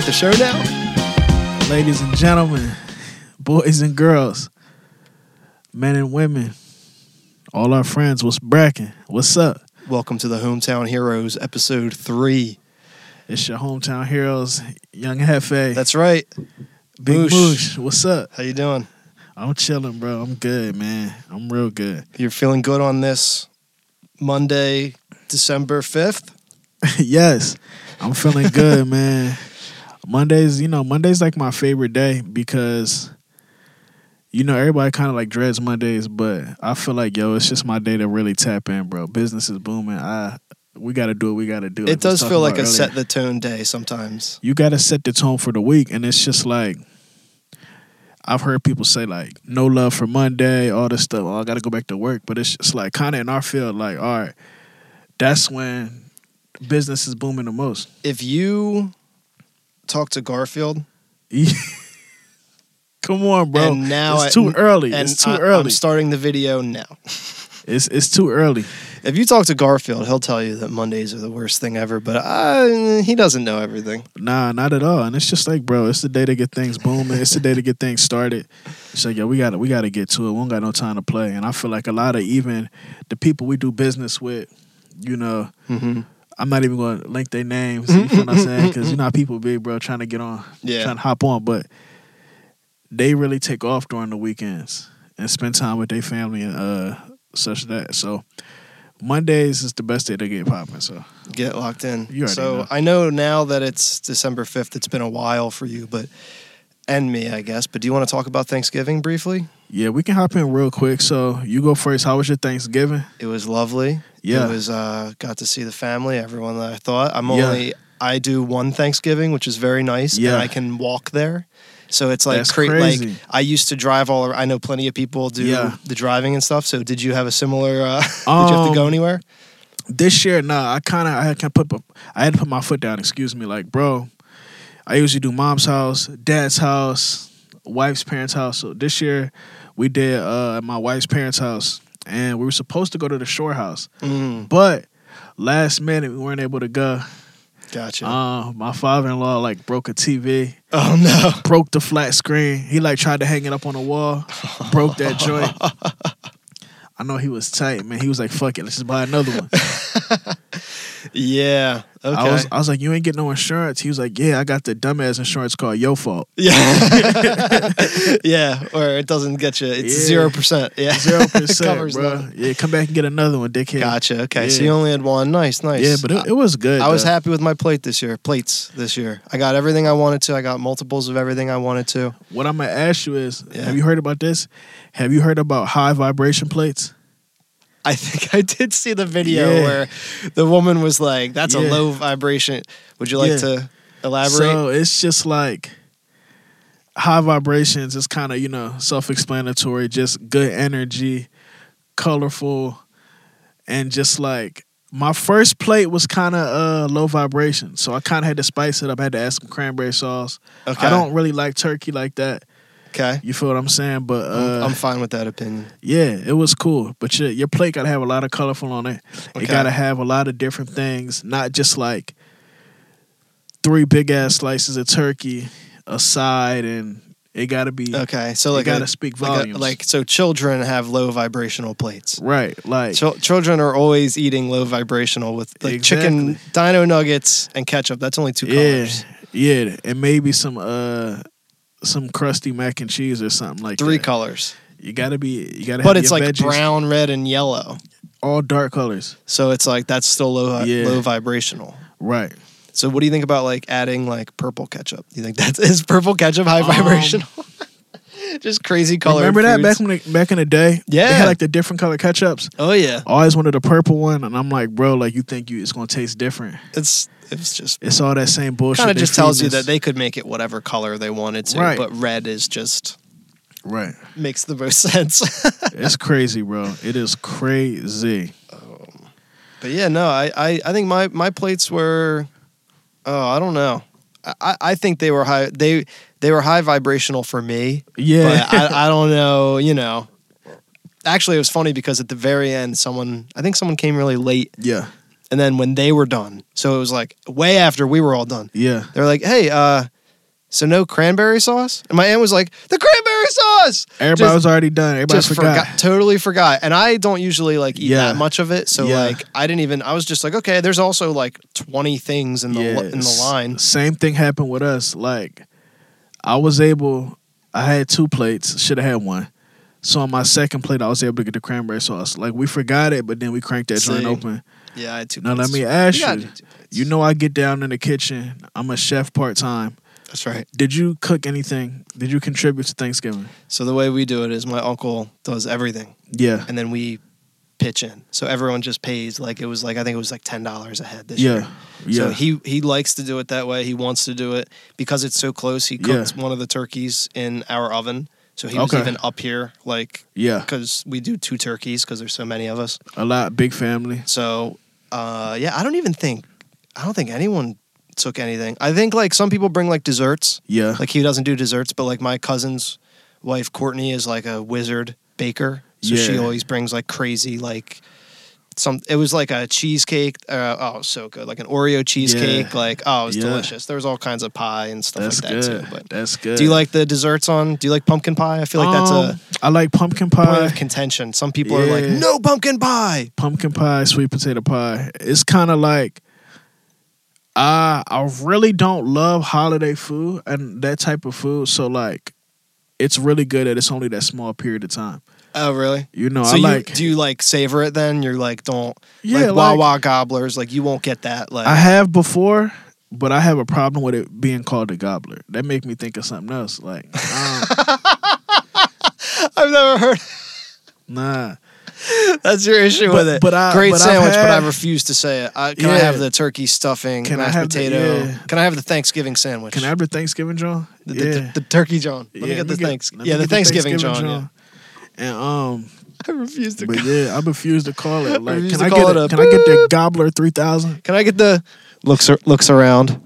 start the show now? Ladies and gentlemen, boys and girls, men and women, all our friends, what's bracking? What's up? Welcome to the Hometown Heroes, episode three. It's your hometown heroes, Young Hefe. That's right. Big Moosh. Moosh. What's up? How you doing? I'm chilling, bro. I'm good, man. I'm real good. You're feeling good on this Monday, December 5th? yes, I'm feeling good, man. Mondays, you know, Monday's like my favorite day because, you know, everybody kind of like dreads Mondays, but I feel like, yo, it's just my day to really tap in, bro. Business is booming. I we got to do what we got to do. It was does feel like a earlier. set the tone day sometimes. you got to set the tone for the week and it's just like i've heard people say like no love for monday all this stuff oh, i gotta go back to work but it's just like kind of in our field like all right that's when business is booming the most If you talk to Garfield, come on bro. And now it's I- too early. it's too I, early. I'm starting the video now. it's, it's too early. If you talk to Garfield, he'll tell you that Mondays are the worst thing ever, but uh, he doesn't know everything. nah not at all. And it's just like bro it's the day to get things booming. It's the day to get things started. It's like yo we gotta we gotta get to it. We don't got no time to play. And i feel like a lot of even the people we do business with you know Mm-hmm. I'm not even going to link their names. You feel what I'm saying? Because you know how people be, bro, trying to get on, Yeah. trying to hop on, but they really take off during the weekends and spend time with their family and uh such that. So Mondays is the best day to get popping. So Get locked in. You so know. I know now that it's December 5th. It's been a while for you, but and me, I guess. But do you want to talk about Thanksgiving briefly? yeah, we can hop in real quick. So you go first. How was your Thanksgiving? It was lovely. Yeah. It was uh got to see the family, everyone that I thought. I'm Yeah. only I do one Thanksgiving, which is very nice. Yeah. And I can walk there. So it's like cra- crazy. like I used to drive all ar- I know plenty of people do Yeah. the driving and stuff. So did you have a similar uh did you have to go Um, anywhere? This year, nah, I kind of I had to put I had to put my foot down. Excuse me, like bro, I usually do mom's house, dad's house, wife's parents' house. So this year, we did uh, at my wife's parents' house, and we were supposed to go to the shore house, Mm, but last minute we weren't able to go. gotcha. Uh, my father-in-law like broke a TV, oh no. broke the flat screen. He like tried to hang it up on the wall, broke that joint. I know he was tight, man. He was like, "Fuck it, let's just buy another one." Yeah. Okay. I was, I was like, "You ain't get no insurance." He was like, "Yeah, I got the dumbass insurance called Yo Fault, yeah. yeah. Or it doesn't get you. It's zero percent. Yeah. zero percent, Covers bro. nothing. Yeah, come back and get another one, dickhead." Gotcha. Okay. So you only had one. Nice. Nice. Yeah, but it, it was good. I was happy with my plate this year. Plates this year. I got everything I wanted to. I got multiples of everything I wanted to. What I'm gonna ask you is, Yeah. have you heard about this? Have you heard about high vibration plates? I think I did see the video Yeah. where the woman was like, "That's a low vibration." Would you like Yeah. to elaborate? So it's just like high vibrations is kind of you know self-explanatory. Just good energy, colorful, and just like my first plate was kind of uh, low vibration, so I kind of had to spice it up. I had to add some cranberry sauce. okay. I don't really like turkey like that. Okay. You feel what I'm saying? But I'm- uh, I'm fine with that opinion. yeah, it was cool. But your your plate gotta have a lot of colorful on it. Okay. It gotta have a lot of different things, not just like three big ass slices of turkey, a side, and it gotta be Okay. So it like gotta a- speak like, a- volumes. like so children have low vibrational plates. right, like Chil- children are always eating low vibrational with like chicken dino nuggets and ketchup. That's only two yeah, colors. yeah, and maybe some uh some crusty mac and cheese or something like Three that. colors. You gotta be, you gotta. But have it's your like veggies, brown, red, and yellow. all dark colors. So it's like that's still low Yeah. low vibrational. Right. So what do you think about like adding like purple ketchup? Do you think that's is purple ketchup high Um, vibrational? Just crazy color. Remember that back when the, back in the day? Yeah. they had like the different color ketchups. Oh yeah. I always wanted a purple one, and I'm like, bro, like you think you it's gonna taste different? It's it's just It's all that same bullshit. kind of just tells you that they could make it whatever color they wanted to, Right. but red is just right. makes the most sense. It's crazy, bro. It is crazy. Um, but yeah, no, I, I, I think my, my plates were, oh, I don't know. I, I think they were high. They they were high vibrational for me. Yeah, But I, I don't know. You know, actually, it was funny because at the very end, someone I think someone came really late, yeah, And then when they were done, so it was like way after we were all done. Yeah. They're like, "Hey, uh, so no cranberry sauce?" And my aunt was like, "The cranberry sauce." Everybody Just- was already done. Everybody just forgot. totally forgot. And I don't usually like eat Yeah. that much of it, so Yeah. like I didn't even. I was just like, okay, there's also like 20 things in the li- in the line. Same thing happened with us. Like, I was able. I had two plates. Should have had one. So on my second plate, I was able to get the cranberry sauce. Like we forgot it, but then we cranked that joint See? open. Yeah, I had two. Now let me ask you. plates. You know, I get down in the kitchen. I'm a chef part time. that's right. Did you cook anything? Did you contribute to Thanksgiving? So the way we do it is my uncle does everything, Yeah. and then we pitch in. So everyone just pays like it was like I think it was like ten dollars a head this Yeah. year. Yeah. So he he likes to do it that way. He wants to do it because it's so close. He Yeah. cooked one of the turkeys in our oven. So he was Okay. even up here, like yeah. because we do two turkeys because there's so many of us. A lot. Big family. So uh, yeah, I don't even think I don't think anyone took anything. I think like some people bring like desserts. Yeah. Like he doesn't do desserts, but like my cousin's wife Courtney is like a wizard baker, so she always brings like crazy like some. It was like a cheesecake. Uh, oh, so good, like an Oreo cheesecake. Yeah. Like oh, it was Yeah. delicious. There was all kinds of pie and stuff That's like that good. too. But That's good. do you like the desserts on? Do you like pumpkin pie? I feel like that's Um, a I like pumpkin point pie. of contention. Some people are like, no pumpkin pie. pumpkin pie, sweet potato pie. It's kind of like I I really don't love holiday food and that type of food. So like, it's really good that it's only that small period of time. Oh, really? You know, so I you, like. do you like savor it then? You're like, don't yeah, like, like, Wawa gobblers. Like you won't get that. Like I have before, but I have a problem with it being called a gobbler. That make me think of something else. Like, um, I've never heard. nah. That's your issue But- with it. but I- Great but sandwich, but I refuse to say it. I, can I have the turkey stuffing, Can I mashed have the- potato? yeah. Can I have the Thanksgiving sandwich? Can I have the Thanksgiving John? the, the, the, the turkey John? Let me get the me thanks. let Yeah, me the get Thanksgiving, John. John. And um, I refuse to. But yeah, I refuse to call it. Like, refuse can I call get a, a can I get the Gobbler three thousand? Can I get the looks looks around?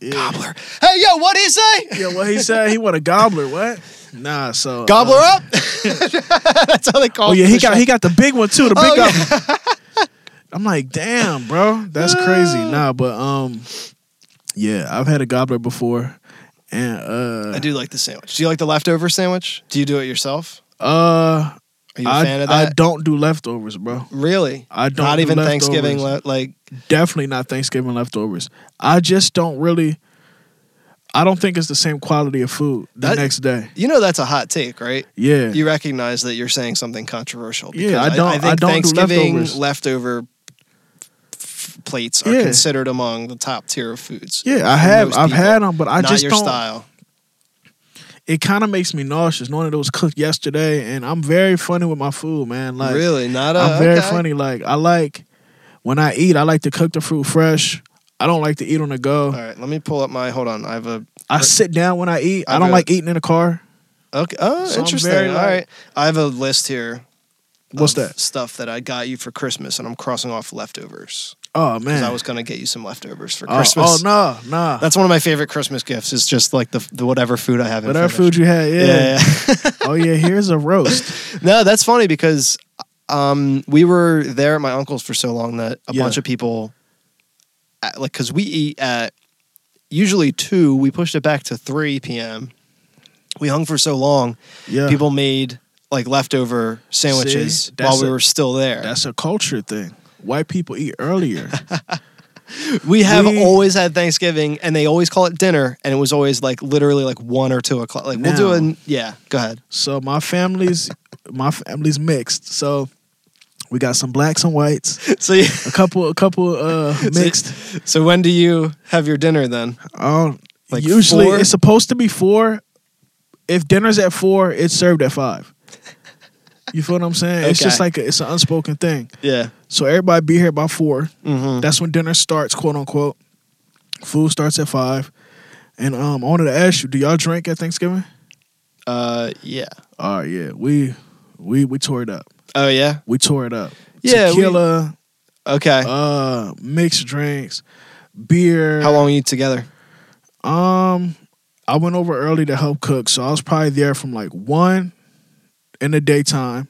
Yeah. Gobbler. Hey, yo, what did he say? Yeah, what he said? He want a gobbler. What? Nah. So uh, Gobbler up. That's how they call. Oh yeah, he got show. he got the big one too. The big Oh, yeah. I'm like, damn, bro, that's crazy. Nah, but um, yeah, I've had a gobbler before, and uh, I do like the sandwich. Do you like the leftover sandwich? Do you do it yourself? uh, Are you a I, fan of I don't do leftovers, bro. really? I don't. Not do even leftovers. Thanksgiving. Le- like Definitely not Thanksgiving leftovers. I just don't really. I don't think it's the same quality of food the That- next day. you know, that's a hot take, right? Yeah. You recognize that you're saying something controversial. Yeah, because I don't- I, I think don't do Thanksgiving leftovers. leftover f- plates are Yeah. considered among the top tier of foods. yeah, I have. I've people. had them, but I Not just your don't. style. It kind of makes me nauseous knowing that it was cooked yesterday, and I'm very funny with my food, man. Like, really, not a. I'm uh, very okay. funny. Like, I like when I eat, I like to cook the fruit fresh. I don't like to eat on the go. All right, let me pull up my. Hold on, I have a. I sit down when I eat. I I've don't got- like eating in the car. Okay. Oh, So interesting. very, All right, I have a list here. What's that? Stuff that I got you for Christmas, and I'm crossing off leftovers Oh because man, I was gonna get you some leftovers for oh, Christmas. Oh no, no. That's one of my favorite Christmas gifts. Is just like the, the whatever food I have. in Whatever fridge. food you had, yeah. Yeah. yeah. oh yeah, here's a roast. no, that's funny because um, we were there at my uncle's for so long that a Yeah. bunch of people, like, because we eat at usually two, we pushed it back to three p.m. We hung for so long, Yeah, people made like leftover sandwiches See, while we a- were still there. that's a culture thing. White people eat earlier. we have we- always had Thanksgiving, and they always call it dinner, and it was always like literally like one or two o'clock. Like we'll do it. Yeah, go ahead. so my family's my family's mixed. So we got some blacks and whites. So, you, A couple, a couple uh mixed. so when do you have your dinner then? Um, Like usually four? it's supposed to be four. If dinner's at four, it's served at five. You feel what I'm saying? It's just like a, it's an unspoken thing. Yeah. So everybody be here by four. Mm-hmm. That's when dinner starts, quote unquote. Food starts at five. And um, I wanted to ask you, do y'all drink at Thanksgiving? Uh, yeah. Oh yeah, we we we tore it up. Oh yeah. We tore it up. Yeah, we- tequila, Okay. uh, mixed drinks, beer. How long were you together? Um, I went over early to help cook, so I was probably there from like one in the daytime,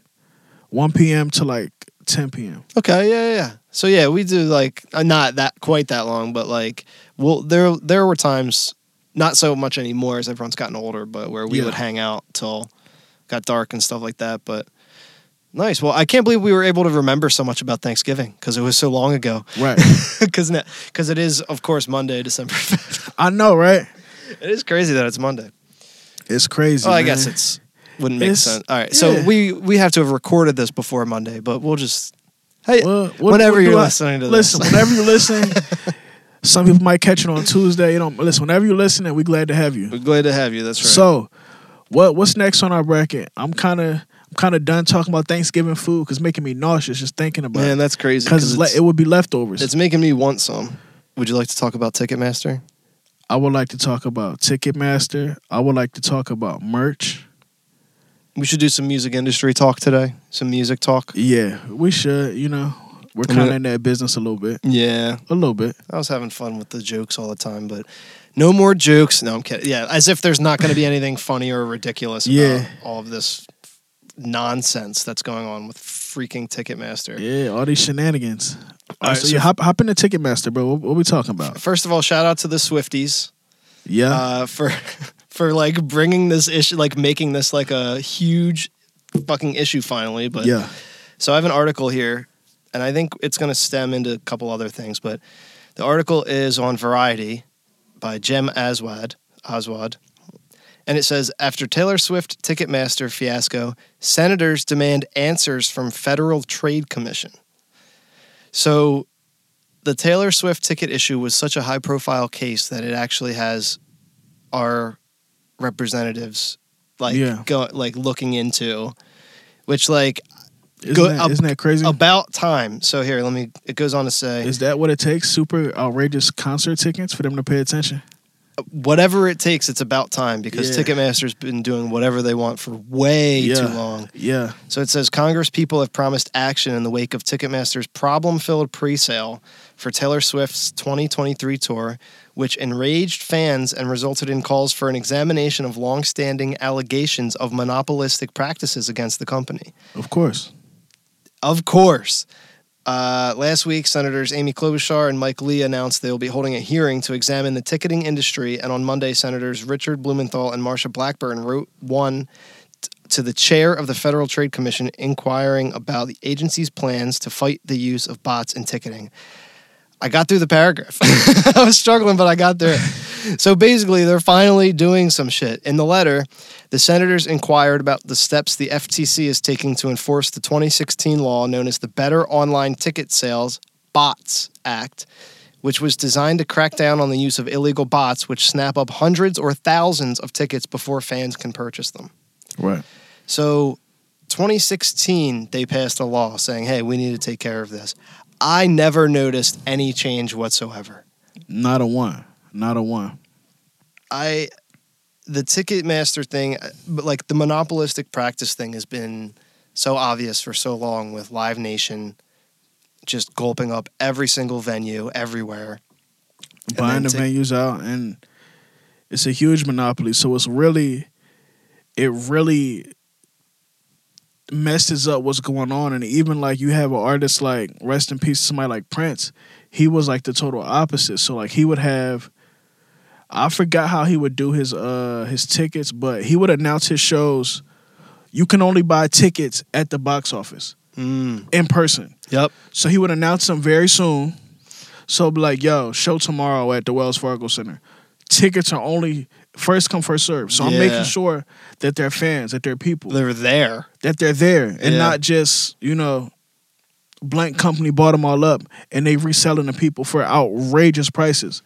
one p.m. to like 10 p.m. Okay, yeah, yeah. So yeah, we do like uh, not that quite that long, but like well, there there were times not so much anymore as everyone's gotten older, but where we Yeah. would hang out till got dark and stuff like that. But nice. Well, I can't believe we were able to remember so much about Thanksgiving because it was so long ago. Right. Because because it is of course Monday, December fifth. I know, right? it is crazy that it's Monday. It's crazy. Oh, I man. guess it's wouldn't make It's- sense. All right, so yeah. we we have to have recorded this before Monday, but we'll just hey Well, what- whenever what do you're I- listening to listen, this. whenever you listen, some people might catch it on Tuesday. You know, listen, whenever you're listening, we're glad to have you. We're glad to have you. That's right. So, what what's next on our bracket? I'm kind of I'm kind of done talking about Thanksgiving food because making me nauseous just thinking about Man, it. that's crazy. Because Because it would be leftovers. it's making me want some. Would you like to talk about Ticketmaster? I would like to talk about Ticketmaster. I would like to talk about merch. We should do some music industry talk today. Some music talk. Yeah, we should. You know, we're kind of in that business a little bit. Yeah, A little bit. I was having fun with the jokes all the time, but no more jokes. No, I'm kidding. Yeah, as if there's not going to be anything funny or ridiculous about Yeah. all of this nonsense that's going on with freaking Ticketmaster. Yeah, all these shenanigans. All right, so, so- yeah, hop hop into Ticketmaster, bro. What, what we talking about? First of all, shout out to the Swifties. Yeah, uh, for for like bringing this issue, like making this like a huge fucking issue finally. But yeah, so I have an article here, and I think it's going to stem into a couple other things. But the article is on Variety by Jem Aswad. Aswad. And it says after Taylor Swift Ticketmaster fiasco, senators demand answers from Federal Trade Commission. So the Taylor Swift ticket issue was such a high profile case that it actually has our representatives like Yeah. go like looking into which like isn't, go- that, ab- isn't that crazy? about time. So here, let me it goes on to say Is that what it takes? Super outrageous concert tickets for them to pay attention? whatever it takes, it's about time because Yeah. Ticketmaster's been doing whatever they want for way Yeah. too long. Yeah, So it says Congress people have promised action in the wake of Ticketmaster's problem filled pre sale for Taylor Swift's 2023 tour, which enraged fans and resulted in calls for an examination of long standing allegations of monopolistic practices against the company. of course. Of course. Uh, last week, Senators Amy Klobuchar and Mike Lee announced they will be holding a hearing to examine the ticketing industry. And on Monday, Senators Richard Blumenthal and Marsha Blackburn wrote one t- to the chair of the Federal Trade Commission inquiring about the agency's plans to fight the use of bots in ticketing. I got through the paragraph. I was struggling, but I got there. So basically, they're finally doing some shit. In the letter, the senators inquired about the steps the FTC is taking to enforce the 2016 law known as the Better Online Ticket Sales Bots Act, which was designed to crack down on the use of illegal bots which snap up hundreds or thousands of tickets before fans can purchase them. Right. So, 2016, they passed a law saying, hey, we need to take care of this. I never noticed any change whatsoever. Not a one. Not a one. I, the Ticketmaster thing, uh, but like the monopolistic practice thing has been so obvious for so long with Live Nation just gulping up every single venue everywhere. Buying the then venues out, and it's a huge monopoly. So it's really, it really messes up what's going on. And even like you have an artist like rest in peace, somebody like Prince, he was like the total opposite. So like he would have. I forgot how he would do his uh his tickets, but he would announce his shows. You can only buy tickets at the box office Mm, in person. yep. So he would announce them very soon. So be like, yo, show tomorrow at the Wells Fargo Center. Tickets are only first come, first serve. So I'm Yeah. making sure that they're fans, that they're people, They're there. that they're there, and Yeah. not just, you know, blank company bought them all up and they reselling the people for outrageous prices.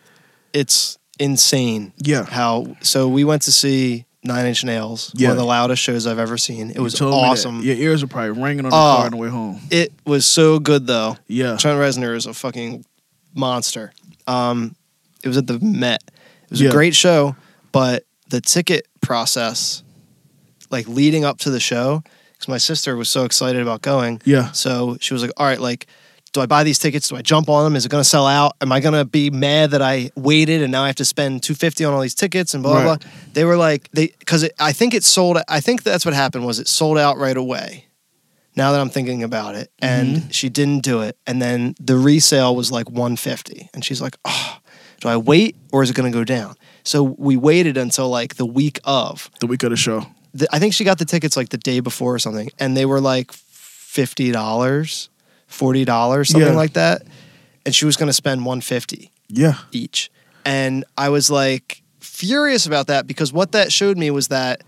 It's insane. Yeah. How so we went to see Nine Inch Nails, Yeah. one of the loudest shows I've ever seen. It You was told me that. awesome. Your ears are probably ringing on the Oh. car on the way home. It was so good though. Yeah. Trent Reznor is a fucking monster. Um, it was at the Met. It was Yeah. a great show, but the ticket process, like leading up to the show, because my sister was so excited about going. Yeah. So she was like, "All right, like, do I buy these tickets? Do I jump on them? Is it going to sell out? Am I going to be mad that I waited and now I have to spend two fifty on all these tickets and blah blah?" Right. blah. They were like, they because I think it sold. I think that's what happened was it sold out right away. Now that I'm thinking about it, mm-hmm. and she didn't do it, and then the resale was like 150, and she's like, "Oh, do I wait or is it going to go down?" So we waited until like the week of. The week of the show. The, I think she got the tickets like the day before or something, and they were like fifty dollars, forty dollars, something Yeah. like that, and she was going to spend 150 Yeah. each. And I was like furious about that because what that showed me was that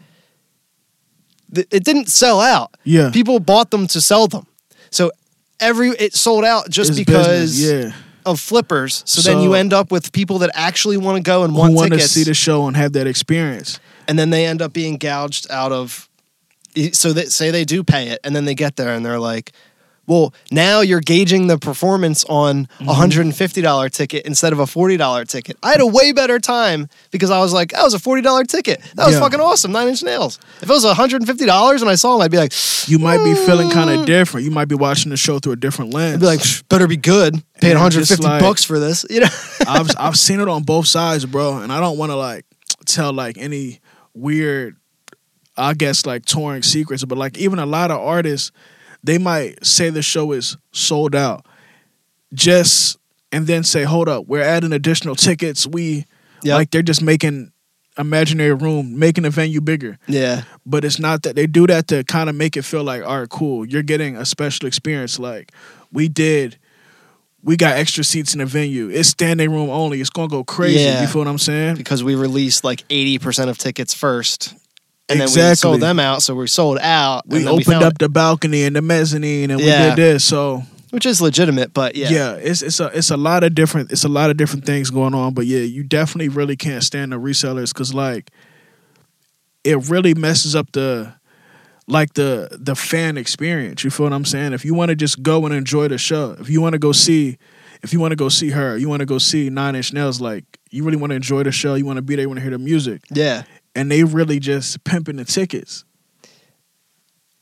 th- it didn't sell out. Yeah. People bought them to sell them. So every it sold out just It's because business, yeah. Of flippers. So, then you end up with people that actually want to go and want want to see the show and have that experience? and then they end up being gouged out of. So that say they do pay it, and then they get there and they're like, "Well, now you're gauging the performance on Mm-hmm. a hundred and fifty dollar ticket instead of a forty dollar ticket." I had a way better time because I was like, "That was a forty dollar ticket. That was Yeah. fucking awesome. Nine Inch Nails. If it was a hundred and fifty dollars and I saw him, I'd be like, You might be feeling kind of different. You might be watching the show through a different lens. I'd be like, "Psh, better be good. Paid And one hundred just fifty like- bucks for this, you know." I've I've seen it on both sides, bro, and I don't want to like tell like any weird, I guess like touring secrets, but like even a lot of artists, they might say the show is sold out, just and then say, hold up, we're adding additional tickets. We Yep. like they're just making imaginary room, making the venue bigger. yeah, But it's not that they do that to kind of make it feel like, all right, cool, you're getting a special experience. Like we did, we got extra seats in the venue. It's standing room only. It's gonna go crazy. Yeah. You feel what I'm saying? because we released like eighty percent of tickets first, and then we Exactly. sold them out. So we sold out. We opened found- up the balcony and the mezzanine, and Yeah. we did this. So which is legitimate, but yeah, yeah. it's it's a it's a lot of different it's a lot of different things going on. But yeah, you definitely really can't stand the resellers because like it really messes up the like the the fan experience. You feel what I'm saying? If you want to just go and enjoy the show, if you want to go see, if you want to go see her, you want to go see Nine Inch Nails, like you really want to enjoy the show, you want to be there, you want to hear the music, yeah. And they really just pimping the tickets.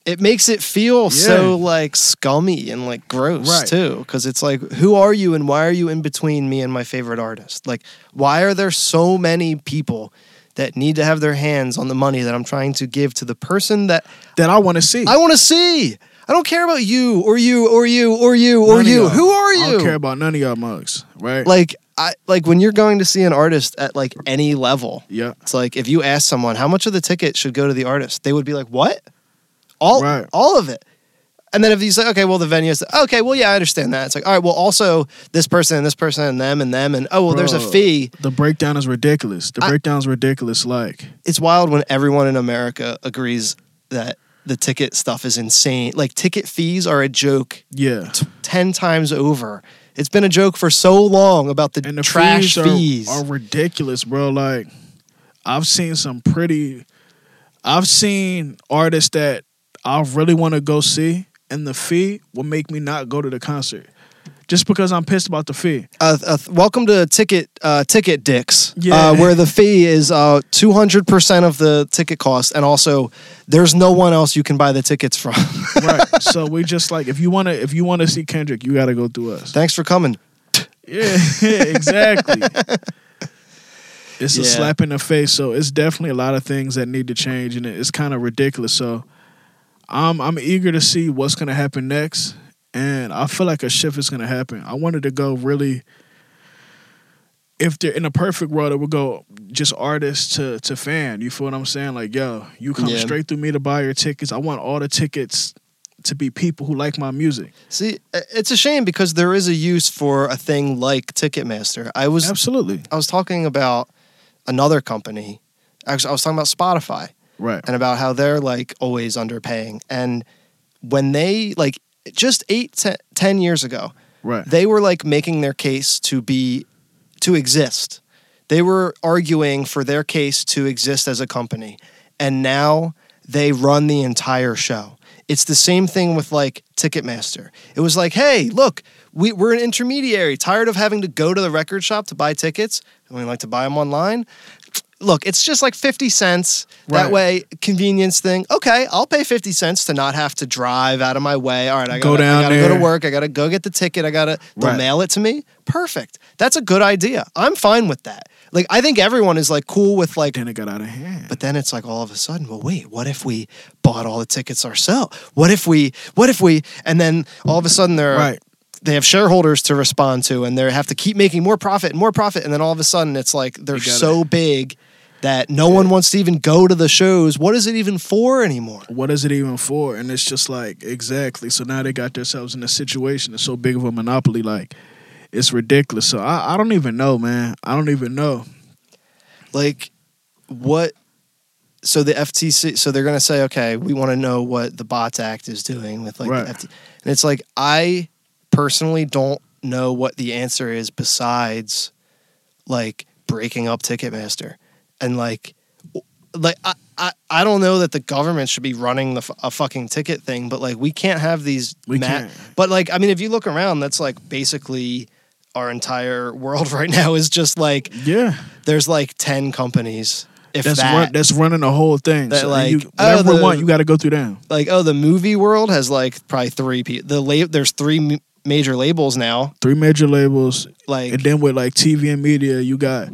It makes it feel Yeah. so like scummy and like gross Right. too, because it's like, who are you and why are you in between me and my favorite artist? Like, why are there so many people that need to have their hands on the money that I'm trying to give to the person that That I want to see. I want to see? I don't care about you or you or you or you or None you. Who are you? I don't care about none of y'all mugs, right? like I like when you're going to see an artist at like any level. yeah. It's like if you ask someone how much of the ticket should go to the artist, they would be like, "What? All Right. all of it." And then if you say, "Okay, well the venue is okay, well yeah, I understand that." It's like, "All right, well also this person and this person and them and them and oh, well there's a fee." The breakdown is ridiculous. The I- breakdown is ridiculous. Like, It's wild when everyone in America agrees that the ticket stuff is insane. Like ticket fees are a joke yeah. t- 10 times over. It's been a joke for so long about the, And the trash fees, are, fees. are ridiculous, bro. Like, I've seen some pretty. I've seen artists that I really want to go see, and the fee will make me not go to the concert, just because I'm pissed about the fee. uh, uh, welcome to ticket uh, ticket dicks Yeah. uh, where the fee is uh, 200% of the ticket cost and also there's no one else you can buy the tickets from right. So we just like if you wanna if you wanna see Kendrick, you gotta go through us. thanks for coming Yeah, exactly. It's a slap in the face. So it's definitely a lot of things that need to change, and it's kind of ridiculous. So I'm I'm eager to see what's gonna happen next, and I feel like a shift is gonna happen. I wanted to go really. If they're in a perfect world, it would go just artist to to fan. You feel what I'm saying? Like, yo, you come Yeah. straight through me to buy your tickets. I want all the tickets to be people who like my music. see it's a shame because there is a use for a thing like ticketmaster i was Absolutely. i was talking about another company actually i was talking about spotify Right. and about how they're like always underpaying and when they like just eight te- ten years ago Right. they were like making their case to be to exist. They were arguing for their case to exist as a company. And now they run the entire show. It's the same thing with like ticketmaster. It was like hey look we, we're an intermediary tired of having to go to the record shop to buy tickets. And we like to buy them online look it's just like 50 cents. That way convenience thing. Okay i'll pay 50 cents to not have to drive out of my way. All right i gotta, down I gotta go to work. I gotta go get the ticket. I gotta they'll Right. mail it to me. Perfect. That's a good idea. I'm fine with that. Like I think everyone is like cool with like Then it got out of hand. but then it's like all of a sudden, well, wait, what if we bought all the tickets ourselves? What if we, what if we, and then all of a sudden they're, right. they have shareholders to respond to and they have to keep making more profit and more profit. And then all of a sudden it's like they're so big that no one wants to even go to the shows. What is it even for anymore? What is it even for? And it's just like exactly. So now they got themselves in a situation that's so big of a monopoly. Like it's ridiculous. So I, I don't even know, man. I don't even know. Like, what? So the FTC, so they're going to say, okay, we want to know what the Bots Act is doing with like Right. the FTC. And it's like, I personally don't know what the answer is besides like breaking up Ticketmaster. And like, like I, I, I don't know that the government should be running the a fucking ticket thing, but like we can't have these. We ma- can't. But like, I mean, if you look around, that's like basically our entire world right now is just like Yeah. there's like 10 companies if That's that run, that's running the whole thing. That, so like, you, oh, whatever the- we want, you got to go through them. like oh the movie world has like probably three people the la- there's three m- major labels now Three major labels, like and then with like TV and media, you got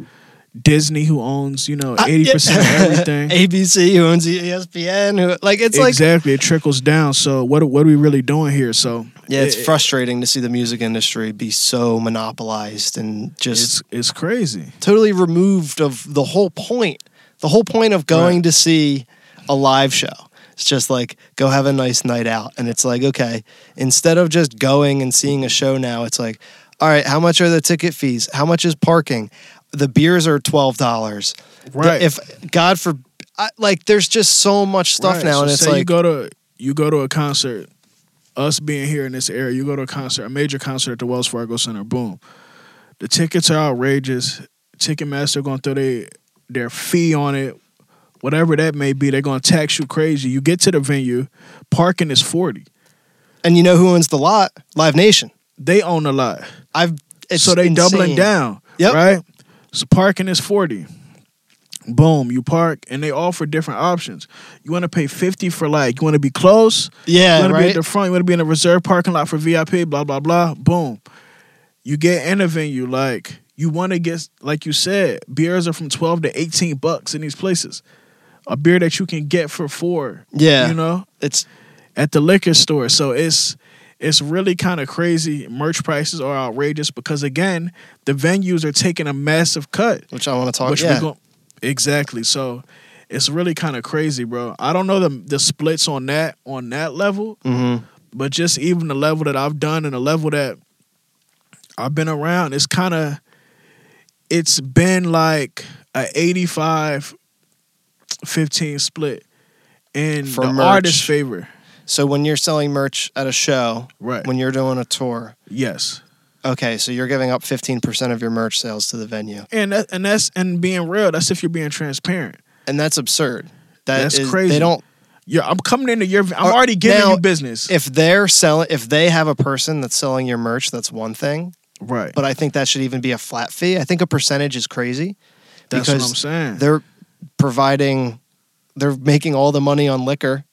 Disney who owns you know eighty percent of everything. ABC who owns ESPN who like it's like exactly, it trickles down. So what what are we really doing here? So yeah it's it- frustrating to see the music industry be so monopolized and just It's it's crazy. totally removed of the whole point the whole point of going Right. to see a live show it's just like go have a nice night out and it's like okay instead of just going and seeing a show now it's like all right how much are the ticket fees how much is parking the beers are $12 The- Right. if god for I, like there's just so much stuff Right, now so and it's say you go to you go to a concert. Us being here in this area, you go to a concert, a major concert at the Wells Fargo Center. Boom, the tickets are outrageous. Ticketmaster going to throw their their fee on it, whatever that may be. They're going to tax you crazy. You get to the venue, parking is forty. and you know who owns the lot live nation They own a lot, i've it's so they doubling down. Yep. right. So parking is forty. Boom, you park, and they offer different options. You want to pay fifty for like you want to be close. yeah you want to be at the front. You want to be in a reserved parking lot for VIP. Blah blah blah. Boom. You get in a venue like you want to get like you said. Beers are from twelve to eighteen bucks in these places. A beer that you can get for four. yeah You know, it's at the liquor store. So it's it's really kind of crazy. Merch prices are outrageous because again, the venues are taking a massive cut. which i want to talk Which yeah go exactly. So it's really kind of crazy, bro. I don't know the the splits on that on that level, mm-hmm. but just even the level that I've done and the level that I've been around, it's kind of it's been like a 85 15 split in For the merch. artist's favor. So when you're selling merch at a show, Right. when you're doing a tour, yes. okay, so you're giving up 15% of your merch sales to the venue. And that, and that's and being real, that's if you're being transparent. And that's absurd. That That's is- crazy. They don't Yeah, I'm coming into your I'm already giving now, you business. if they're selling if they have a person that's selling your merch, that's one thing, right. but I think that should even be a flat fee. I think a percentage is crazy that's what because I'm saying. they're providing they're making all the money on liquor.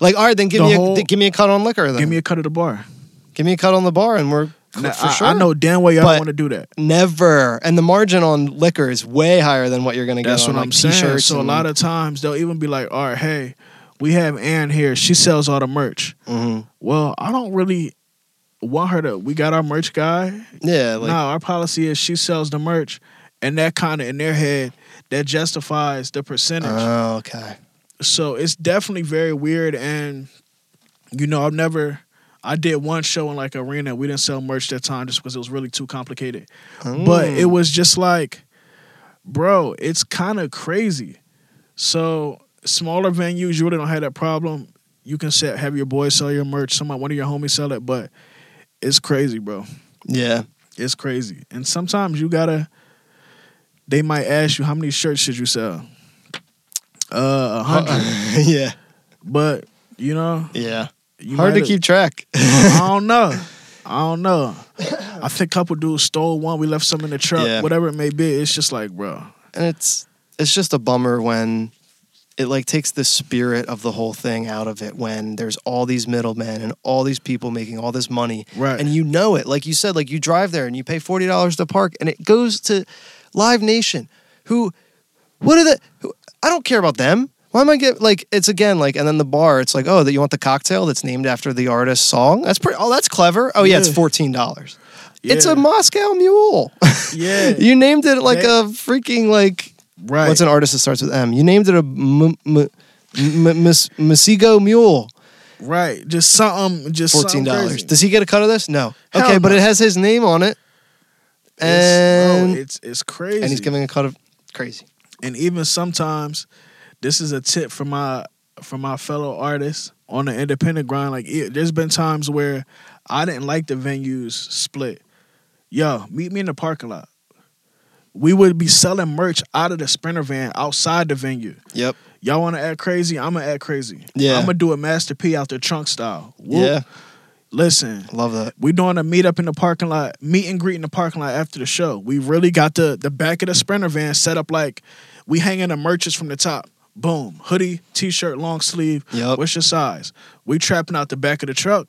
Like, all right, then give The me whole- a give me a cut on liquor then. Give me a cut of the bar. give me a cut on the bar and we're Now, for I, sure. I know damn well y'all don't want to do that. Never. And the margin on liquor is way higher than what you're going to get That's on what like I'm saying. So a lot of times they'll even be like, "All right, hey, we have Ann here. She sells all the merch." Mhm. Well, I don't really want her to. We got our merch guy. Yeah, like no, our policy is she sells the merch, and that kind of in their head that justifies the percentage. Oh, okay. So it's definitely very weird and you know i've never i did one show in like arena. We didn't sell merch that time just because it was really too complicated. But Mm. it was just like bro it's kind of crazy. So smaller venues you really don't have that problem. You can set, have your boys sell your merch. Somebody one of your homies sell it but it's crazy bro. Yeah. it's crazy. And sometimes you gotta they might ask you how many shirts should you sell uh a hundred yeah. but you know, Yeah. you Hard to keep track. I don't know. I don't know. I think a couple dudes stole one. We left some in the truck. Yeah. Whatever it may be. It's just like, bro. and it's it's just a bummer when it like takes the spirit of the whole thing out of it when there's all these middlemen and all these people making all this money Right. and you know it like you said like you drive there and you pay $40 to park and it goes to live nation who, what are the? I don't care about them. Why am I get like it's again like and then the bar it's like oh that you want the cocktail that's named after the artist's song that's pretty oh that's clever oh yeah, it's fourteen dollars it's a Moscow Mule Yeah. you named it like That- a freaking like right. what's an artist that starts with M you named it a m- m- m- Mas- Masigo Mule right. Just something. Just fourteen dollars. does he get a cut of this no Hell okay but it has his name on it It's, oh, and bro, it's it's crazy. and he's giving a cut of crazy and even sometimes this is a tip for my for my fellow artists on the independent grind. Like it, there's been times where i didn't like the venues split. Yo meet me in the parking lot. We would be selling merch out of the sprinter van outside the venue. Yep. Y'all want to act crazy? I'm gonna act crazy. Yeah. i'm gonna do a master p out there trunk style. Whoop. yeah. Listen. Love that. We doing a meet up in the parking lot, meet and greet in the parking lot after the show. We really got the the back of the sprinter van set up like we hanging the merches from the top. Boom, hoodie, t-shirt, long sleeve. Yep. What's your size? We trapping out the back of the truck.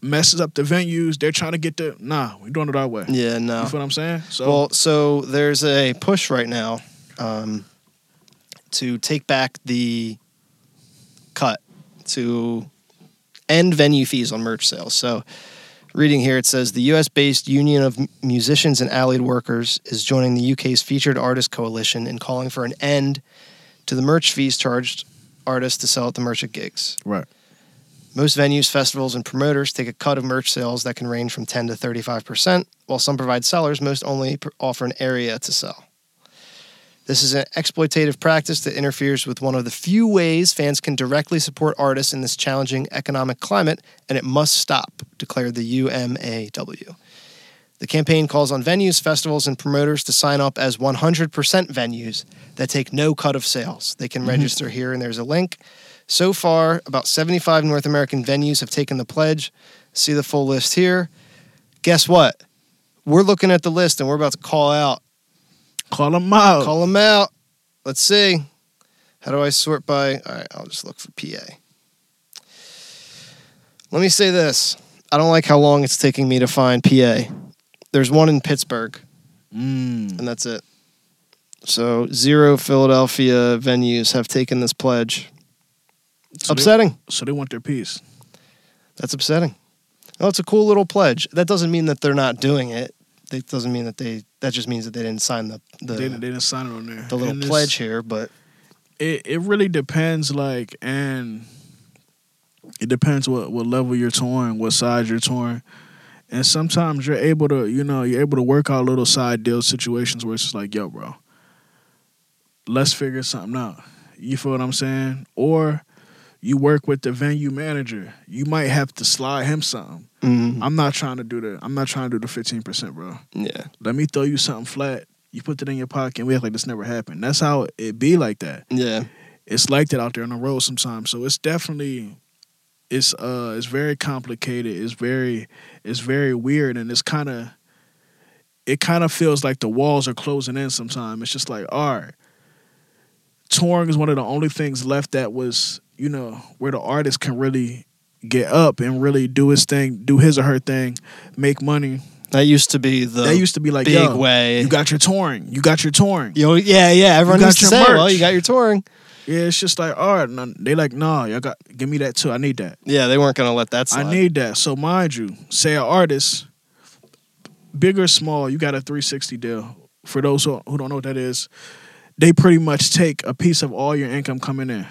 Messes up the venues. They're trying to get the nah. We doing it our way. yeah no You feel what I'm saying? So Well, so there's a push right now um, to take back the cut to end venue fees on merch sales. So, reading here, it says the U.S. based Union of Musicians and Allied Workers is joining the UK's Featured Artist Coalition in calling for an end to the merch fees charged artists to sell at the merch at gigs. right. Most venues, festivals, and promoters take a cut of merch sales that can range from 10 to 35%, while some provide sellers, most only offer an area to sell. This is an exploitative practice that interferes with one of the few ways fans can directly support artists in this challenging economic climate, and it must stop, declared the UMAW. The campaign calls on venues, festivals, and promoters to sign up as 100% venues that take no cut of sales. They can mm-hmm. register here, and there's a link. So far, about 75 North American venues have taken the pledge. See the full list here. Guess what? We're looking at the list and we're about to call out. Call them out. Call them out. Let's see. How do I sort by? All right, I'll just look for PA. Let me say this. I don't like how long it's taking me to find PA. There's one in Pittsburgh, Mm. and that's it. So, zero Philadelphia venues have taken this pledge. So they- Upsetting. so they want their piece. That's upsetting. Oh, it's a cool little pledge. That doesn't mean that they're not doing it. That doesn't mean that they. That just means that they didn't sign the the, they, they didn't sign it on there. the little And pledge here. But it it really depends like and it depends what what level you're touring what size you're touring and sometimes you're able to you know you're able to work out little side deal situations where it's just like yo bro let's figure something out you feel what i'm saying or you work with the venue manager you might have to slide him something mm, i'm not trying to do the i'm not trying to do the 15% bro yeah, let me throw you something flat you put it in your pocket and we act like this never happened that's how it be like that yeah, it's like that out there on the road sometimes. So it's definitely it's uh it's very complicated. It's very it's very weird and it's kind of it kind of feels like the walls are closing in sometimes. It's just like, all right. Touring is one of the only things left that was, you know, where the artist can really get up and really do his thing, do his or her thing, make money. that used to be the that used to be like, big yo, way. you got your touring, you got your touring. Yo, yeah, yeah. Everyone got used to your say, merch. "Well, you got your touring." Yeah, it's just like, all right, no, they like, nah, y'all got, give me that too. I need that. Yeah, they weren't gonna let that slide. I need that. So mind you, say an artist, big or small, you got a 360 deal. For those who, who don't know what that is, they pretty much take a piece of all your income coming in.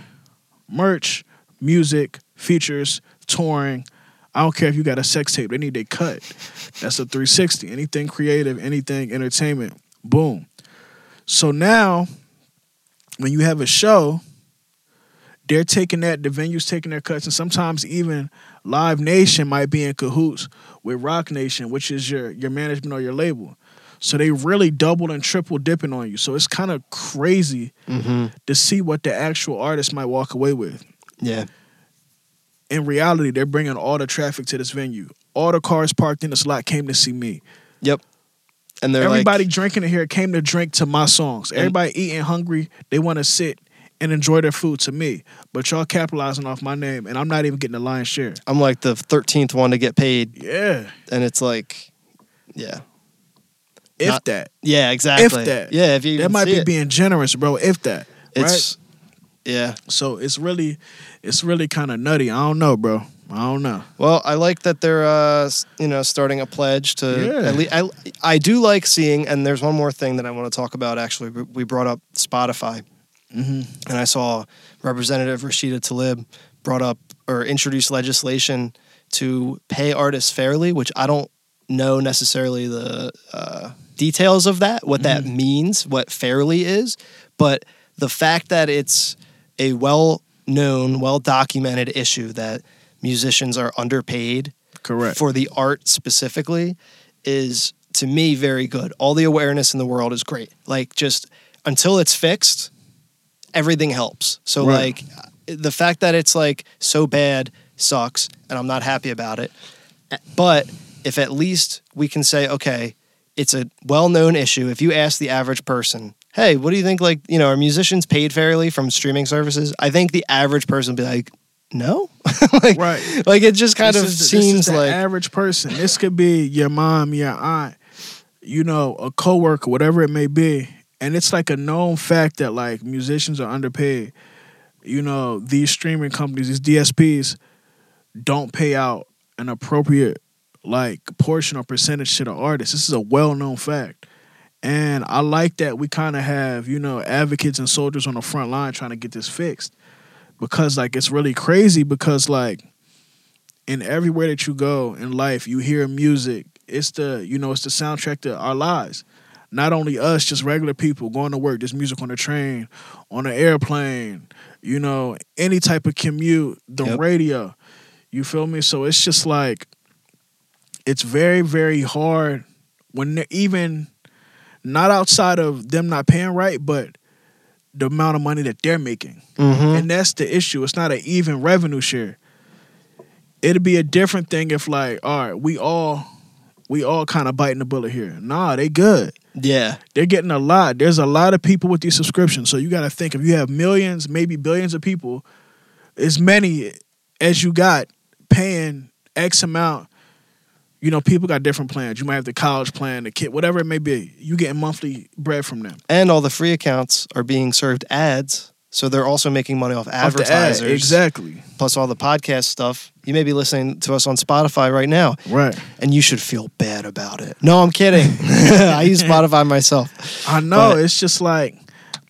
Merch, music, features, touring. I don't care if you got a sex tape, they need their cut. That's a 360. Anything creative, anything entertainment, boom. So now, when you have a show, they're taking that, the venue's taking their cuts, and sometimes even Live Nation might be in cahoots with Roc Nation, which is your your management or your label. So they really double and triple dipping on you. So it's kind of crazy hmm to see what the actual artist might walk away with. Yeah, In reality, they're bringing all the traffic to this venue. All the cars parked in the lot came to see me. Yep. And they're Everybody like, drinking in here came to drink to my songs. And- Everybody eating hungry, they want to sit and enjoy their food to me. But y'all capitalizing off my name, and I'm not even getting the lion's share. I'm like the thirteenth one to get paid, Yeah. and it's like, yeah, If Not- that. Yeah, exactly. If that. Yeah, if you That might be it. being generous, bro. If that. right? Yeah. So it's really it's really kind of nutty. I don't know, bro. I don't know. Well, I like that they're uh, you know starting a pledge to. Yeah. At least, I I do like seeing, and there's one more thing that I want to talk about. Actually, We- brought up Spotify, hmm and I saw Representative Rashida Tlaib brought up or introduced legislation to pay artists fairly, which I don't know necessarily the uh, details of that, what that mm-hmm. means, what fairly is, but the fact that it's a well known, well documented issue that musicians are underpaid Correct. for the art specifically is to me very good. All the awareness in the world is great. Like just until it's fixed, everything helps. So Right. like the fact that it's like so bad sucks and I'm not happy about it. But if at least we can say okay, it's a well-known issue. If you ask the average person, "Hey, what do you think like, you know, are musicians paid fairly from streaming services?" I think the average person would be like, "No." like right. like it just kind This of is seems like average person. This could be your mom, your aunt, you know, a coworker, whatever it may be. And it's like a known fact that like musicians are underpaid. You know, these streaming companies, these DSPs, don't pay out an appropriate like portion or percentage to the artist. This is a well known fact. And I like that we kind of have, you know, advocates and soldiers on the front line trying to get this fixed. Because like it's really crazy because like in everywhere that you go in life, you hear music. It's the you know it's the soundtrack to our lives. Not only us, just regular people going to work. There's music on the train, on an airplane. You know, any type of commute, the Yep. radio. You feel me? So it's just like it's very very hard when they're even not outside of them not paying right, but the amount of money that they're making. Mhm. And that's the issue. It's not an even revenue share. It'd be a different thing if like, all right, we all we all kind of biting the bullet here. Nah, they good. yeah. They're getting a lot. There's a lot of people with these subscriptions. So you gotta think if you have millions, maybe billions of people, as many as you got paying X amount, you know, people got different plans. You might have the college plan, the kid, whatever it may be. You getting monthly bread from them. And all the free accounts are being served ads, so they're also making money off Off ad, advertisers. Exactly. Plus all the podcast stuff. You may be listening to us on Spotify right now, Right. and you should feel bad about it. No, I'm kidding. I use Spotify myself. I know But- it's just like,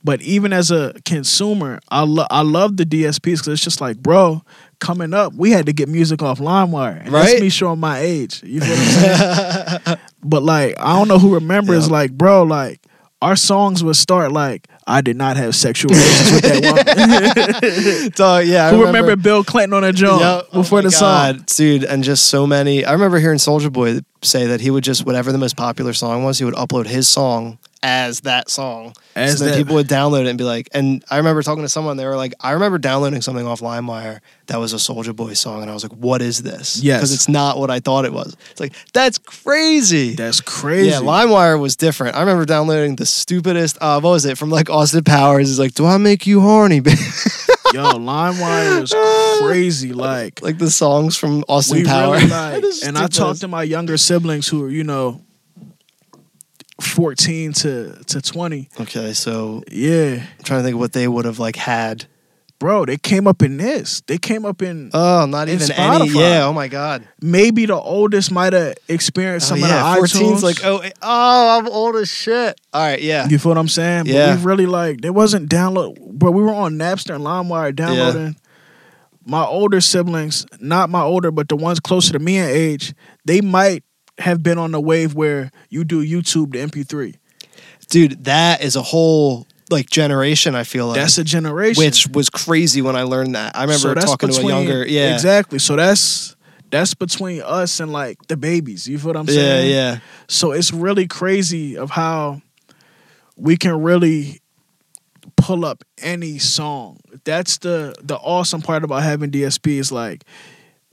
but even as a consumer, I love I love the DSPs because it's just like, bro, coming up, we had to get music off LimeWire. And Right? That's me showing my age. You feel what I'm saying? but like, I don't know who remembers. Yeah. Like, bro, like our songs would start like, I did not have sexual relations with that woman. Dog, yeah, I who remember, Bill Clinton on a joint Yeah, oh before my the song? Dude, and just so many. I remember hearing Soulja Boy say that he would just whatever the most popular song was, he would upload his song as that song, As so then that- people would download it and be like. And I remember talking to someone, they were like, I remember downloading something off LimeWire that was a Soulja Boy song, and I was like, what is this? Yes. because it's not what I thought it was. It's like that's crazy. That's crazy. Yeah, LimeWire was different. I remember downloading the stupidest. Uh, what was it from like Austin Powers? Is like, do I make you horny? babe?" Yo, LimeWire was crazy. Like, like the songs from Austin we Powers. really like, and I talked to my younger siblings who are, you know, 14 to, to 20. Okay, so Yeah. I'm trying to think of what they would have like had. Bro, they came up in this. They came up in Oh, not In even any. Yeah. Oh my god. maybe the oldest might have experienced Oh, some yeah. of the 14's iTunes. like oh eh, oh I'm old as shit. All right. Yeah. You feel what I'm saying? Yeah. But we really like there wasn't download but we were on Napster and LimeWire downloading. My older siblings, not my older, but the ones closer to me in age, they might have been on the wave where you do YouTube to MP3. Dude, that is a whole like generation. I feel like That's a generation. which was crazy when I learned that. I remember So talking to a younger. Yeah. Exactly. So that's that's between us and like the babies. You feel what I'm saying? Yeah. Yeah. So it's really crazy of how we can really pull up any song. That's the the awesome part about having DSP is like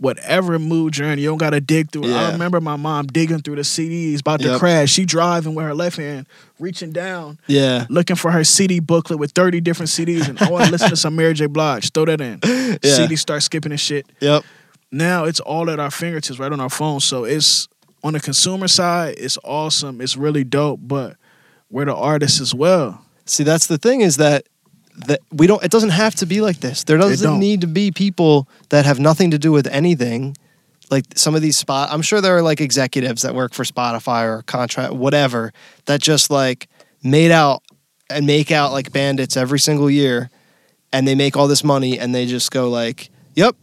whatever mood you're in, you don't gotta dig through it. I remember my mom digging through the CDs, about to Yep. crash. She driving with her left hand, reaching down, Yeah. looking for her CD booklet with 30 different CDs, and I want to listen to some Mary J. Blige. Throw that in. Yeah. CD start skipping and shit Yep. now it's all at our fingertips right on our phone so it's on the consumer side, it's awesome. It's really dope, but we're the artists as well. See, that's the thing is that that we don't. It doesn't have to be like this. There doesn't need to be people that have nothing to do with anything. Like some of these spot, I'm sure there are like executives that work for Spotify or contract, whatever, that just like made out and make out like bandits every single year, and they make all this money, and they just go like, "Yep,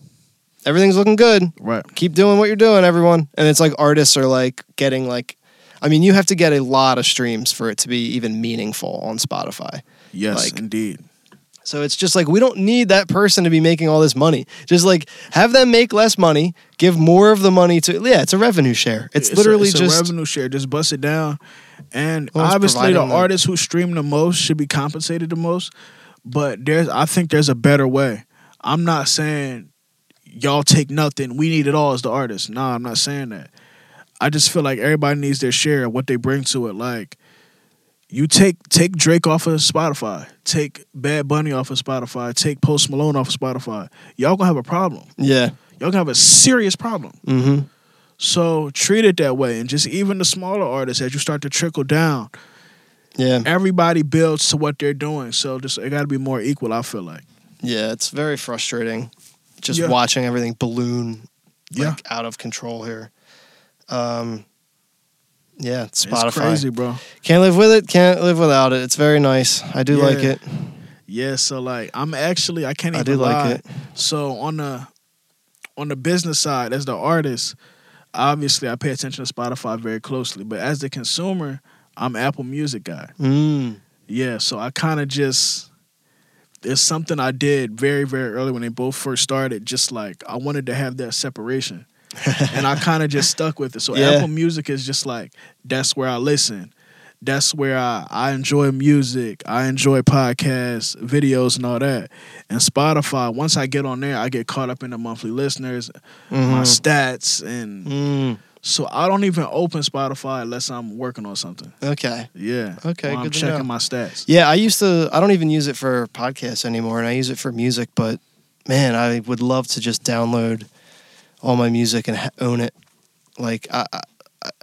everything's looking good. Right. Keep doing what you're doing, everyone." And it's like artists are like getting like, I mean, you have to get a lot of streams for it to be even meaningful on Spotify. Yes, Like- indeed. So it's just like we don't need that person to be making all this money. Just like have them make less money, give more of the money to yeah, it's a revenue share. It's, a- literally it's a revenue share. Just bust it down, and Well, obviously the- artists who stream the most should be compensated the most. But there's, I think there's a better way. I'm not saying y'all take nothing. We need it all as the artists. Nah, I'm not saying that. I just feel like everybody needs their share of what they bring to it. Like you take take Drake off of Spotify, take Bad Bunny off of Spotify, take Post Malone off of Spotify. Y'all gonna have a problem. yeah. Y'all gonna have a serious problem. Mm-hmm. So treat it that way, and just even the smaller artists as you start to trickle down, Yeah. everybody builds to what they're doing. So just it got to be more equal. I feel like. Yeah. It's very frustrating just Yeah. watching everything balloon Yeah, like out of control here. Um yeah, it's Spotify. crazy, bro. Can't live with it, can't live without it. It's very nice. I do Yeah. like it. Yeah, so like I'm actually I can't I even do like it. So on the on the business side, as the artist, obviously I pay attention to Spotify very closely. But as the consumer, I'm Apple Music guy. Mm. Yeah, so I kind of just it's something I did very very early when they both first started. Just like I wanted to have that separation, and I kind of just stuck with it. So Yeah. Apple Music is just like that's where I listen. That's where I, I enjoy music. I enjoy podcasts, videos, and all that. And Spotify, once I get on there, I get caught up in the monthly listeners, my Mhm. stats, and Mm. so I don't even open Spotify unless I'm working on something. Okay. Yeah. Okay, I'm checking my stats. Yeah, I used to. I don't even use it for podcasts anymore, and I use it for music. But man, I would love to just download all my music and ha- own it. Like, I, I,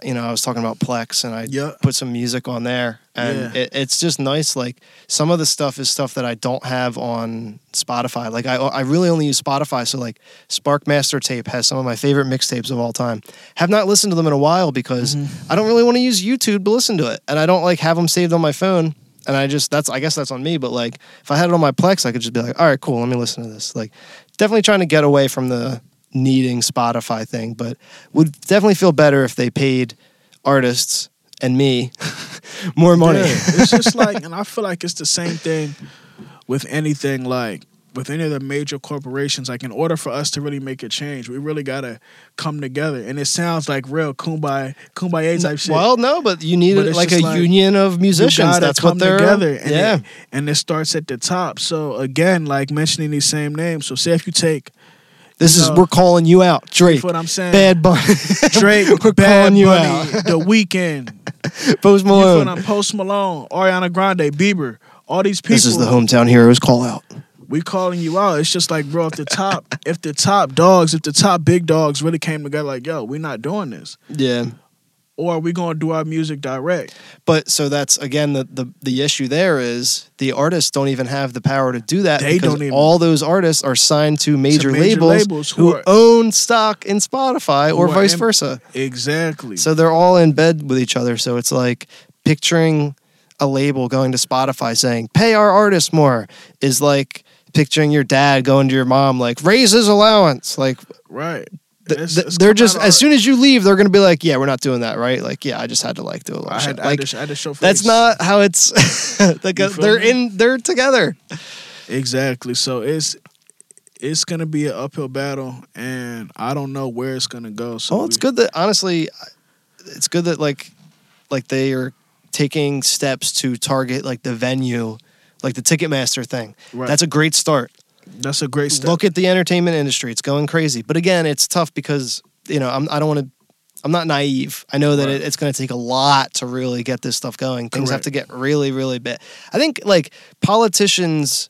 you know, I was talking about Plex, and I Yeah. put some music on there, and Yeah. it, it's just nice. Like some of the stuff is stuff that I don't have on Spotify. Like I, I really only use Spotify. So like Spark Master Tape has some of my favorite mixtapes of all time. Have not listened to them in a while because mm-hmm. I don't really want to use YouTube to listen to it, and I don't like have them saved on my phone. And I just that's I guess that's on me. But like if I had it on my Plex, I could just be like, all right, cool, let me listen to this. Like definitely trying to get away from the needing Spotify thing, but would definitely feel better if they paid artists and me more money. Yeah, it's just like, and I feel like it's the same thing with anything like with any of the major corporations. Like, in order for us to really make a change, we really gotta come together. And it sounds like real kumbaya, kumbaya type shit. Well, no, but you need But it like a like, union of musicians. That's come what they're together, and yeah, it, and it starts at the top. So again, like mentioning these same names. So say if you take, this is we're calling you out, Drake, what I'm saying, Bad Bunny, Drake, we're Bad calling you Bunny, out. The Weeknd, Post Malone. I'm Post Malone, Ariana Grande, Bieber, all these people. This is the hometown heroes call out. we calling you out. It's just like, bro, if the top, if the top dogs, if the top big dogs really came together, like, yo, we're not doing this, Yeah, or are we gonna do our music direct? but so that's again the, the the issue. There is the artists don't even have the power to do that They because don't even. all those artists are signed to major, major labels, labels who, who are- own stock in Spotify or vice in- versa. Exactly. So they're all in bed with each other. So it's like picturing a label going to Spotify saying, pay our artists more is like picturing your dad going to your mom, like, raise his allowance. Like, right. Th- It's- it's they're just, as soon as you leave, they're going to be like, yeah, we're not doing that, right? Like, yeah, I just had to like do a little I shit. had, I, like, had to, I had to show face. that's not how it's, like, they're me? in, they're together. exactly. So it's it's gonna be an uphill battle, and I don't know where it's gonna go. So Oh, it's we- good that, honestly, it's good that, like, like they are taking steps to target, like, the venue, like the Ticketmaster thing. Right. That's a great start. That's a great step. Look at the entertainment industry; it's going crazy. But again, it's tough because you know I'm, I don't want to. I'm not naive. I know that Right. it, it's going to take a lot to really get this stuff going. Things have to get really, really big. I think like politicians.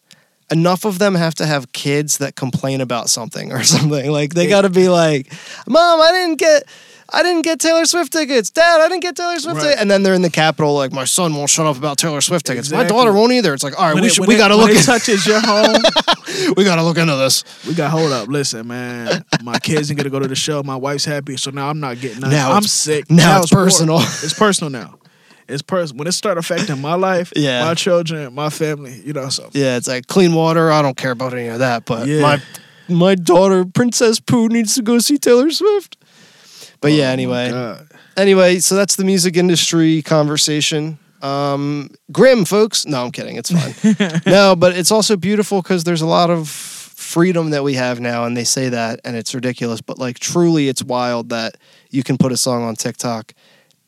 enough of them have to have kids that complain about something or something. Like they got to be like, "Mom, I didn't get I didn't get Taylor Swift tickets. Dad, I didn't get Taylor Swift Right. tickets." And then they're in the Capitol like, "My son won't shut up about Taylor Swift tickets. My daughter won't either." It's like, "All right, When we it- should we it- got to look it in- touches your home. we got to look into this." We got hold up. Listen, man. My kids ain't gonna go to the show. My wife's happy, so now I'm not getting none. Now I'm sick. now it's war. personal. It's personal now. It's personal. When it start affecting my life, Yeah. my children, my family, you know. So Yeah, it's like clean water. I don't care about any of that, but Yeah. my my daughter Princess Pooh needs to go see Taylor Swift. But yeah, Oh my anyway. Anyway, so that's the music industry conversation. Um, grim, folks. No, I'm kidding. It's fine. no, but it's also beautiful because there's a lot of freedom that we have now, and they say that, and it's ridiculous. But like, truly, it's wild that you can put a song on TikTok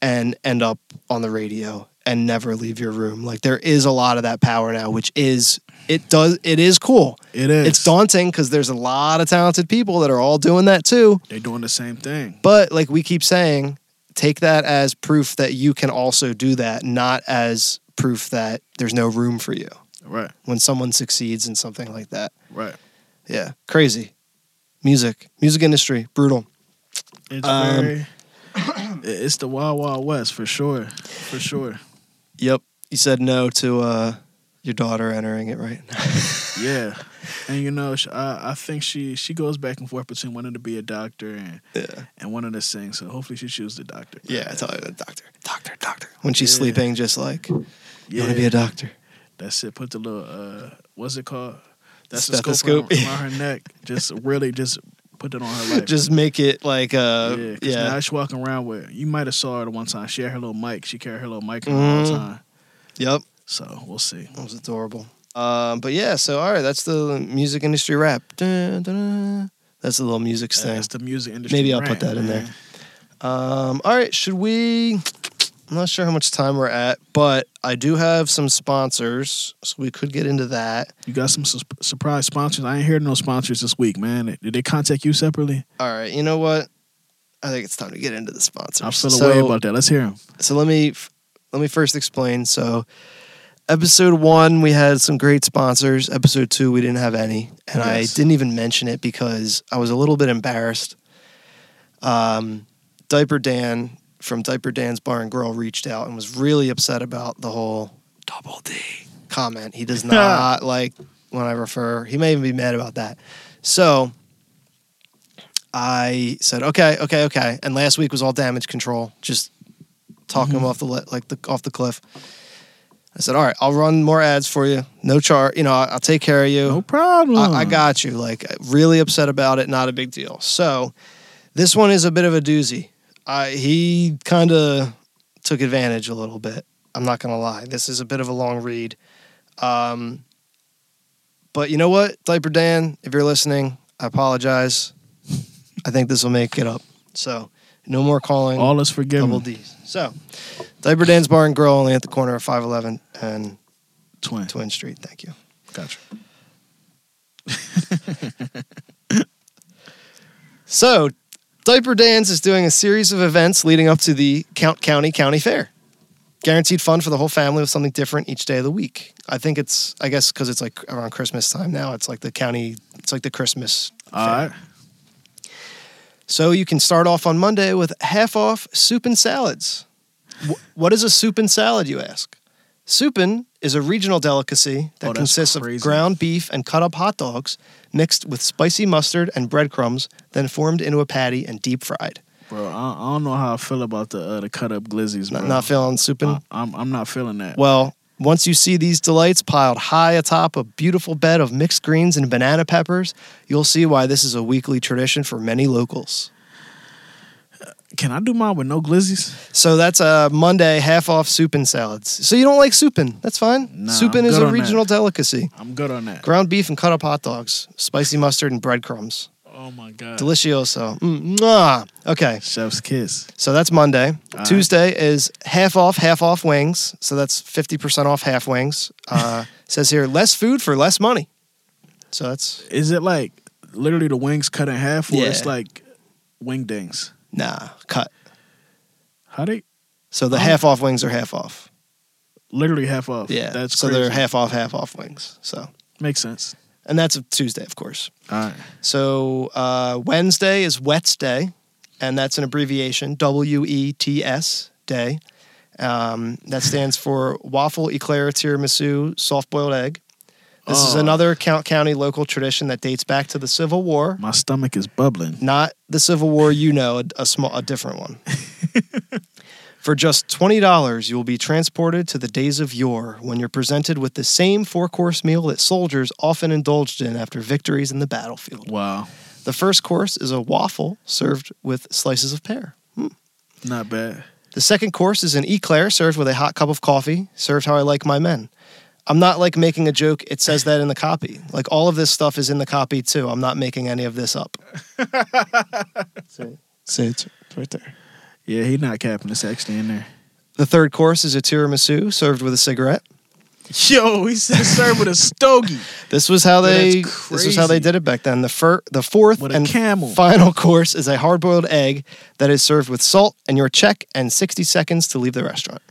and end up on the radio and never leave your room. Like, there is a lot of that power now, which is it does it is cool. It is. It's daunting because there's a lot of talented people that are all doing that too. They're doing the same thing. But like we keep saying, take that as proof that you can also do that, not as proof that there's no room for you Right. when someone succeeds in something like that. Right. Yeah, crazy. Music, music industry, brutal. It's Um, very. It's the wild, wild west for sure. For sure. Yep. You said no to uh, your daughter entering it, right? Now. yeah. And you know, I, I think she she goes back and forth between wanting to be a doctor and yeah. and wanting to sing. So hopefully she chooses the doctor. Yeah, I tell you, doctor, doctor, doctor. When she's Yeah. sleeping, just like, you Yeah. want to be a doctor. That's it. Put the little uh, what's it called? That's Stethoscope. the scope around, around her neck. Just really just put it on her life. Just make it like, uh, yeah, yeah. now she's walking around with. You might have saw her the one time. She had her little mic. She carried her little mic all the Mhm. time. Yep. So we'll see. That was adorable. Um, but yeah, so all right, that's the music industry rap. Dun, dun, dun. That's the little music thing. That's the music industry. Maybe I'll rant, put that in man. there. Um, all right, should we? I'm not sure how much time we're at, but I do have some sponsors, so we could get into that. You got some su- surprise sponsors. I ain't heard no sponsors this week, man. Did they contact you separately? All right, you know what? I think it's time to get into the sponsors. I feel a so, way about that. Let's hear them. So let me let me first explain. So episode one, we had some great sponsors. Episode two, we didn't have any, and I didn't even mention it because I was a little bit embarrassed. Um, Diaper Dan from Diaper Dan's Bar and Grill reached out and was really upset about the whole double D comment. He does not like when I refer. He may even be mad about that. So I said, okay, okay, okay. And last week was all damage control, just talking him Mhm. off the like the off the cliff. I said, all right, I'll run more ads for you. No charge. You know, I'll, take care of you. No problem. I, I got you. Like, really upset about it. Not a big deal. So, this one is a bit of a doozy. I, he kind of took advantage a little bit. I'm not going to lie. This is a bit of a long read. Um, but you know what, Diaper Dan, if you're listening, I apologize. I think this will make it up. So, no more calling All is forgiven. double D's. So, Diaper Dan's Bar and Grill, only at the corner of 511 and Twin. Twin Street. Thank you. Gotcha. So, Diaper Dan's is doing a series of events leading up to the Count County County Fair. Guaranteed fun for the whole family with something different each day of the week. I think it's, I guess, because it's like around Christmas time now. It's like the county, it's like the Christmas. All fair. right. So you can start off on Monday with half off soup and salads. What is a soup and salad, you ask? Soupin is a regional delicacy that Oh, consists crazy. of ground beef and cut up hot dogs mixed with spicy mustard and breadcrumbs, then formed into a patty and deep fried. Bro, I, I don't know how I feel about the uh, the cut up glizzies, bro. Not, not feeling soupin? I, I'm I'm not feeling that. Well, once you see these delights piled high atop a beautiful bed of mixed greens and banana peppers, you'll see why this is a weekly tradition for many locals. Can I do mine with no glizzies? So that's a Monday half off soupin salads. So you don't like soupin? That's fine. Nah, soupin is a on that. regional delicacy. I'm good on that. Ground beef and cut up hot dogs, spicy mustard and breadcrumbs. Oh my god. Delicioso. Mm, mwah. Okay, Chef's kiss. so that's Monday. All right. Tuesday is half off, half off wings. So that's 50% off half wings. Uh, says here, less food for less money. So that's, Is it like literally the wings cut in half, or Yeah. it's like wing dings? nah, cut. How they So the half off wings are half off. literally half off? Yeah. that's so crazy. they're half off, half off wings. So Makes sense. And that's a Tuesday, of course. All right. So uh, Wednesday is Wets Day, and that's an abbreviation W E T S Day. Um, that stands for Waffle Eclair Tiramisu Soft Boiled Egg. This is Oh. another Count County local tradition that dates back to the Civil War. My stomach is bubbling. Not the Civil War, you know, a, a small, a different one. For just twenty dollars, you will be transported to the days of yore when you're presented with the same four-course meal that soldiers often indulged in after victories in the battlefield. Wow. The first course is a waffle served with slices of pear. Hmm. Not bad. The second course is an eclair served with a hot cup of coffee, served how I like my men. I'm not like making a joke. It says that in the copy. Like all of this stuff is in the copy too. I'm not making any of this up. See, see it's right there. Yeah, he not capping. It's actually in there. The third course is a tiramisu served with a cigarette. Yo, he said served with a stogie. This was how they this was how they did it back then. The fir- the fourth With a and camel. final course is a hard-boiled egg that is served with salt and your check and 60 seconds to leave the restaurant.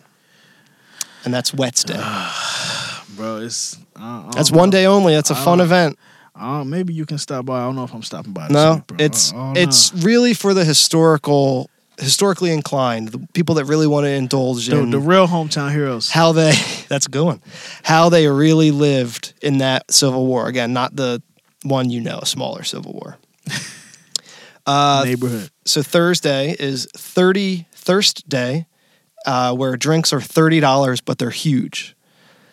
And that's Wets Day. Bro, it's I, I That's one know. day only. That's a fun event. Uh, maybe you can stop by. I don't know if I'm stopping by. this No, week, bro. it's I don't know. it's really for the historical, historically inclined, the people that really want to indulge the, in the real hometown heroes. how they. That's a good one. How they really lived in that Civil War. Again, not the one you know, smaller Civil War. Uh, neighborhood. so Thursday is Thirty Thirst Day, uh, where drinks are thirty dollars, but they're huge.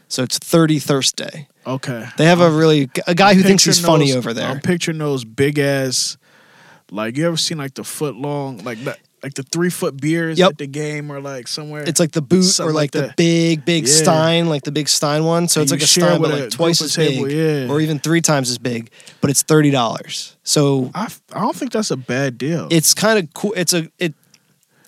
So it's Thirty Thirst Day. Okay. They have a really a guy who thinks he's funny over there. I'm picturing those big ass, like you ever seen like the foot long, like that, like the three foot beers Yep. at the game or like somewhere. It's like the boot or like, like the big, big Yeah. Stein, like the big Stein one. So And it's like a Stein, but like twice as table, big, yeah. or even three times as big. But it's thirty dollars. So I, I don't think that's a bad deal. it's kind of cool. It's a it,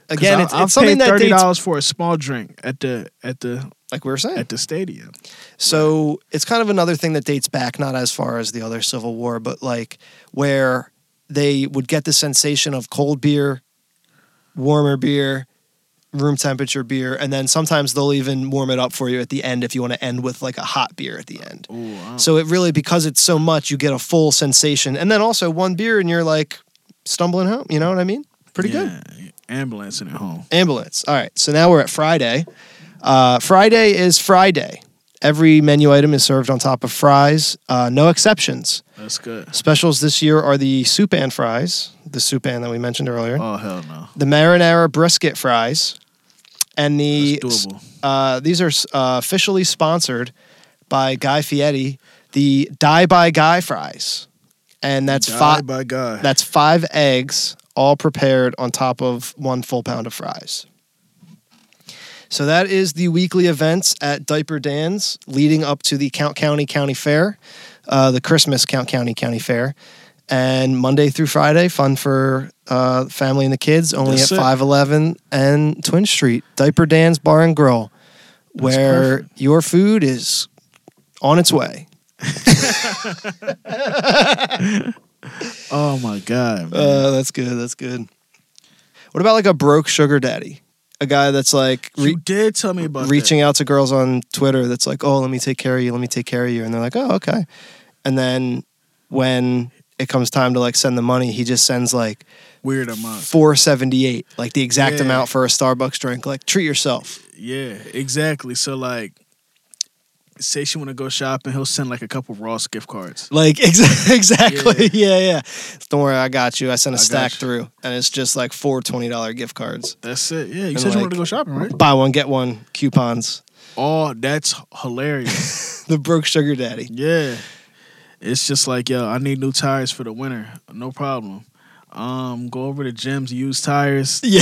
Again, I, it's, it's something that thirty dollars for a small drink at the at the like we were saying. at the stadium. So it's kind of another thing that dates back, not as far as the other Civil War, but like where they would get the sensation of cold beer, warmer beer, room temperature beer, and then sometimes they'll even warm it up for you at the end if you want to end with like a hot beer at the end. Ooh, don't- So it really, because it's so much, you get a full sensation, and then also one beer, and you're like stumbling home. You know what I mean? Pretty good. yeah, Ambulancing at home. Ambulance. All right. So now we're at Friday. Uh, Friday is Friday. Every menu item is served on top of fries, uh, no exceptions. That's good. Specials this year are the soup and fries, the soup and that we mentioned earlier, Oh hell no. the marinara brisket fries, and the That's doable. uh, these are uh, officially sponsored by Guy Fieri, the Die by Guy fries, and that's five. by. That's five eggs, all prepared on top of one full pound of fries. So that is the weekly events at Diaper Dan's leading up to the Count County County Fair, uh, the Christmas Count County County Fair. And Monday through Friday, fun for uh, family and the kids, only That's at it. 511 and Twin Street. Diaper Dan's Bar and Grill, where your food is on its way. oh my God. Man. Uh, that's good. That's good. What about like a broke sugar daddy? A guy that's like re- you did tell me about reaching out to girls on Twitter that's like, oh, let me take care of you. Let me take care of you. And they're like, oh, okay. And then when it comes time to like send the money, he just sends like weird amount. 478, like the exact Yeah. amount for a Starbucks drink. Like, treat yourself. Yeah, exactly. So like, say she want to go shopping, he'll send like a couple Ross gift cards. Like, ex- exactly. Yeah. yeah, Don't worry, I got you. I sent a I stack through, and it's just like four $20 gift cards. That's it. Yeah, you And, said you wanted to go shopping, right? Buy one, get one coupons. Oh, that's hilarious. The broke sugar daddy. yeah, it's just like yo, I need new tires for the winter. No problem. Um, go over to Jim's used tires. Yeah.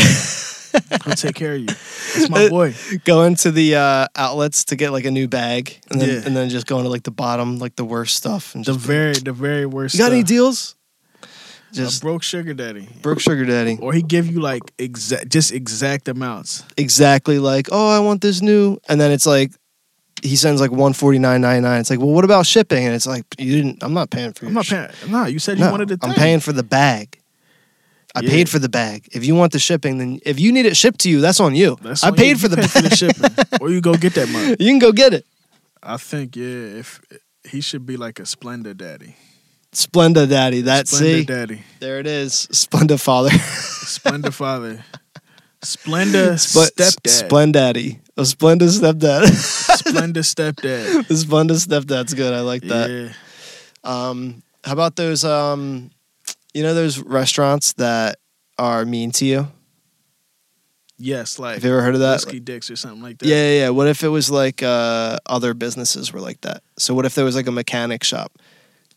He'll take care of you. It's my boy. go into the uh, outlets to get like a new bag, and then Yeah. and then just go into like the bottom, like the worst stuff. And The very, the very worst. you got any stuff. deals? A Just broke sugar daddy, broke sugar daddy. or he give you like exact, just exact amounts. Exactly like, oh, I want this new, and then it's like he sends like one forty nine ninety nine. It's like, well, what about shipping? And it's like, you didn't. I'm not paying for. I'm not sh- paying. No, you said you No, wanted the. I'm paying for the bag. I Yeah. paid for the bag. If you want the shipping, then if you need it shipped to you, that's on you. That's I on paid you. for the for bag. the shipping, or you go get that money. you can go get it. I think yeah, if He should be like a Splenda daddy. Splenda daddy. That's Splenda see. daddy. There it is. Splenda father. Splenda father. Splenda Spl- stepdad. Splendaddy. A Splenda stepdad. Splenda stepdad. Splenda stepdad's good. I like that. Yeah. Um, how about those? Um, you know those restaurants that are mean to you. Yes, like Have you ever heard of that? Whiskey Dicks or something like that. Yeah, yeah, yeah. What if it was like uh, other businesses were like that? So what if there was like a mechanic shop,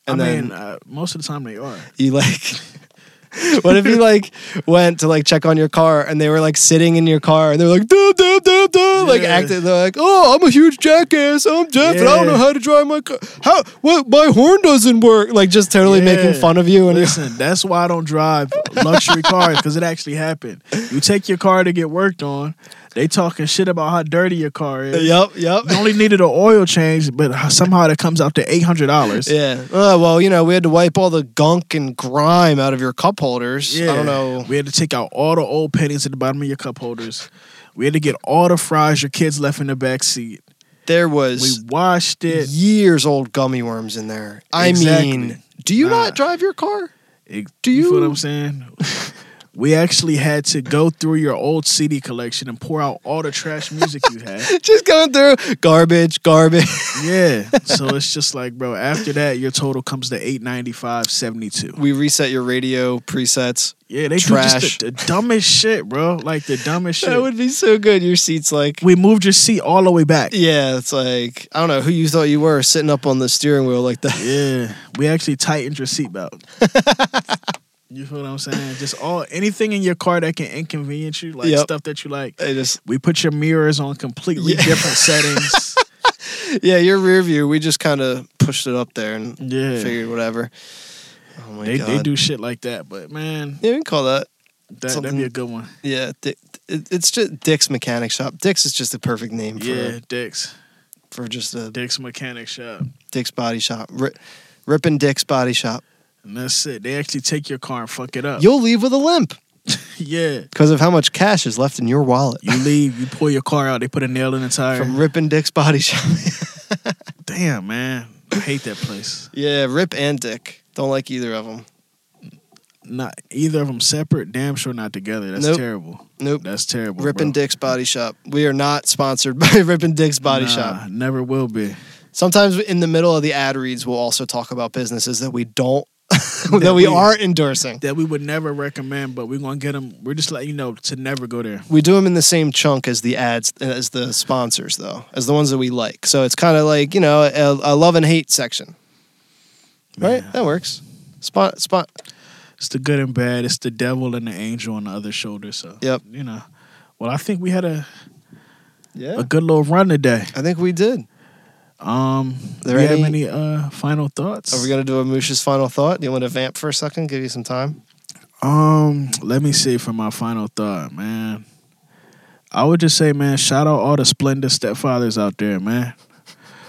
and I then mean, uh, most of the time they are. you like? what if you like went to like check on your car and they were like sitting in your car and they're like duh, duh, duh, duh, like acting they're like oh I'm a huge jackass. I'm Jeff and I don't know how to drive my car. How what my horn doesn't work. Like just totally making fun of you and Listen, that's why I don't drive luxury cars because it actually happened. You take your car to get worked on. They talking shit about how dirty your car is. Yep, yep. You only needed an oil change, but somehow that comes out to eight hundred dollars. Yeah. Uh, well, you know, we had to wipe all the gunk and grime out of your cup holders. Yeah. I don't know. We had to take out all the old pennies at the bottom of your cup holders. We had to get all the fries your kids left in the back seat. There was We washed it. years old gummy worms in there. I Exactly. mean, do you Nah. not drive your car? It- Do you feel you- what I'm saying? we actually had to go through your old CD collection and pour out all the trash music you had. Just going through garbage, garbage. Yeah. So it's just like, bro, after that, your total comes to 895.72. we reset your radio presets. Yeah, they Trash. do just the, the dumbest shit, bro. Like the dumbest shit. That would be so good. Your seat's like. we moved your seat all the way back. Yeah, it's like I don't know who you thought you were sitting up on the steering wheel like that. Yeah, we actually tightened your seatbelt. you feel what I'm saying? Just all anything in your car that can inconvenience you, like Yep. stuff that you like. We put your mirrors on completely Yeah. different settings. yeah, your rear view. We just kind of pushed it up there and Yeah, figured whatever. Oh my they god. they do shit like that. But man, Yeah, we can call that. that that'd be a good one. Yeah, it, it's just Dick's Mechanic Shop. Dick's is just a perfect name for Yeah, Dick's for just a Dick's Mechanic Shop, Dick's Body Shop. Ri Rip n' Dick's Body Shop. And that's it. They actually take your car and fuck it up. You'll leave with a limp yeah, because of how much cash is left in your wallet you leave, you pull your car out, they put a nail in the tire. from Rip n' Dick's Body Shop. Damn, man, I hate that place. yeah, Rip and Dick. Don't like either of them. Not either of them separate. Damn sure not together. That's Nope. terrible. Nope. That's terrible. Rippin' bro. Dick's Body Shop. We are not sponsored by Rip n' Dick's Body Nah, Shop. Never will be. Sometimes in the middle of the ad reads, we'll also talk about businesses that we don't, that, That we we- aren't endorsing. That we would never recommend, but we're gonna get them. We're just letting you know to never go there. We do them in the same chunk as the ads, as the sponsors, though, as the ones that we like. So it's kind of like you know a, a love and hate section, right? Yeah. That works. Spot, spot. It's the good and bad. It's the devil and the angel on the other shoulder. So Yep. you know. Well, I think we had a Yeah, a good little run today. I think we did. Um, do There you have any- any uh final thoughts? Are we gonna do a Moosh's final thought? Do you want to vamp for a second? Give you some time. Um, let me see for my final thought, man. I would just say, man, shout out all the splendid stepfathers out there, man.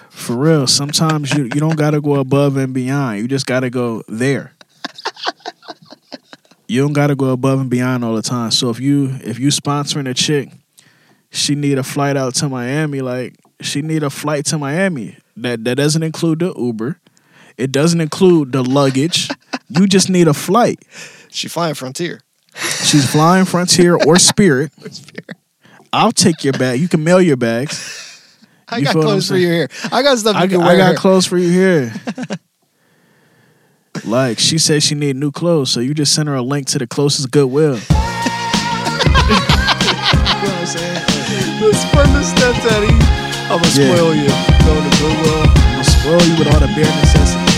For real, sometimes you you don't gotta go above and beyond. You just gotta go there. You don't gotta go above and beyond all the time. So if you if you sponsoring a chick, she need a flight out to Miami, like she need a flight to Miami. That that doesn't include the Uber. It doesn't include the luggage. you just need a flight. She flying Frontier. She's flying Frontier or Spirit. I'll take your bag. You can mail your bags. I You got feel what I'm clothes for you here. I got stuff I, got-. I got clothes for you here. like she said, she need new clothes, so you just send her a link to the closest Goodwill. you know what I'm saying? Let's burn the stepdaddy. I'm gonna Yeah. spoil you. Going to Goodwill. I'm gonna spoil you with all the bare necessities.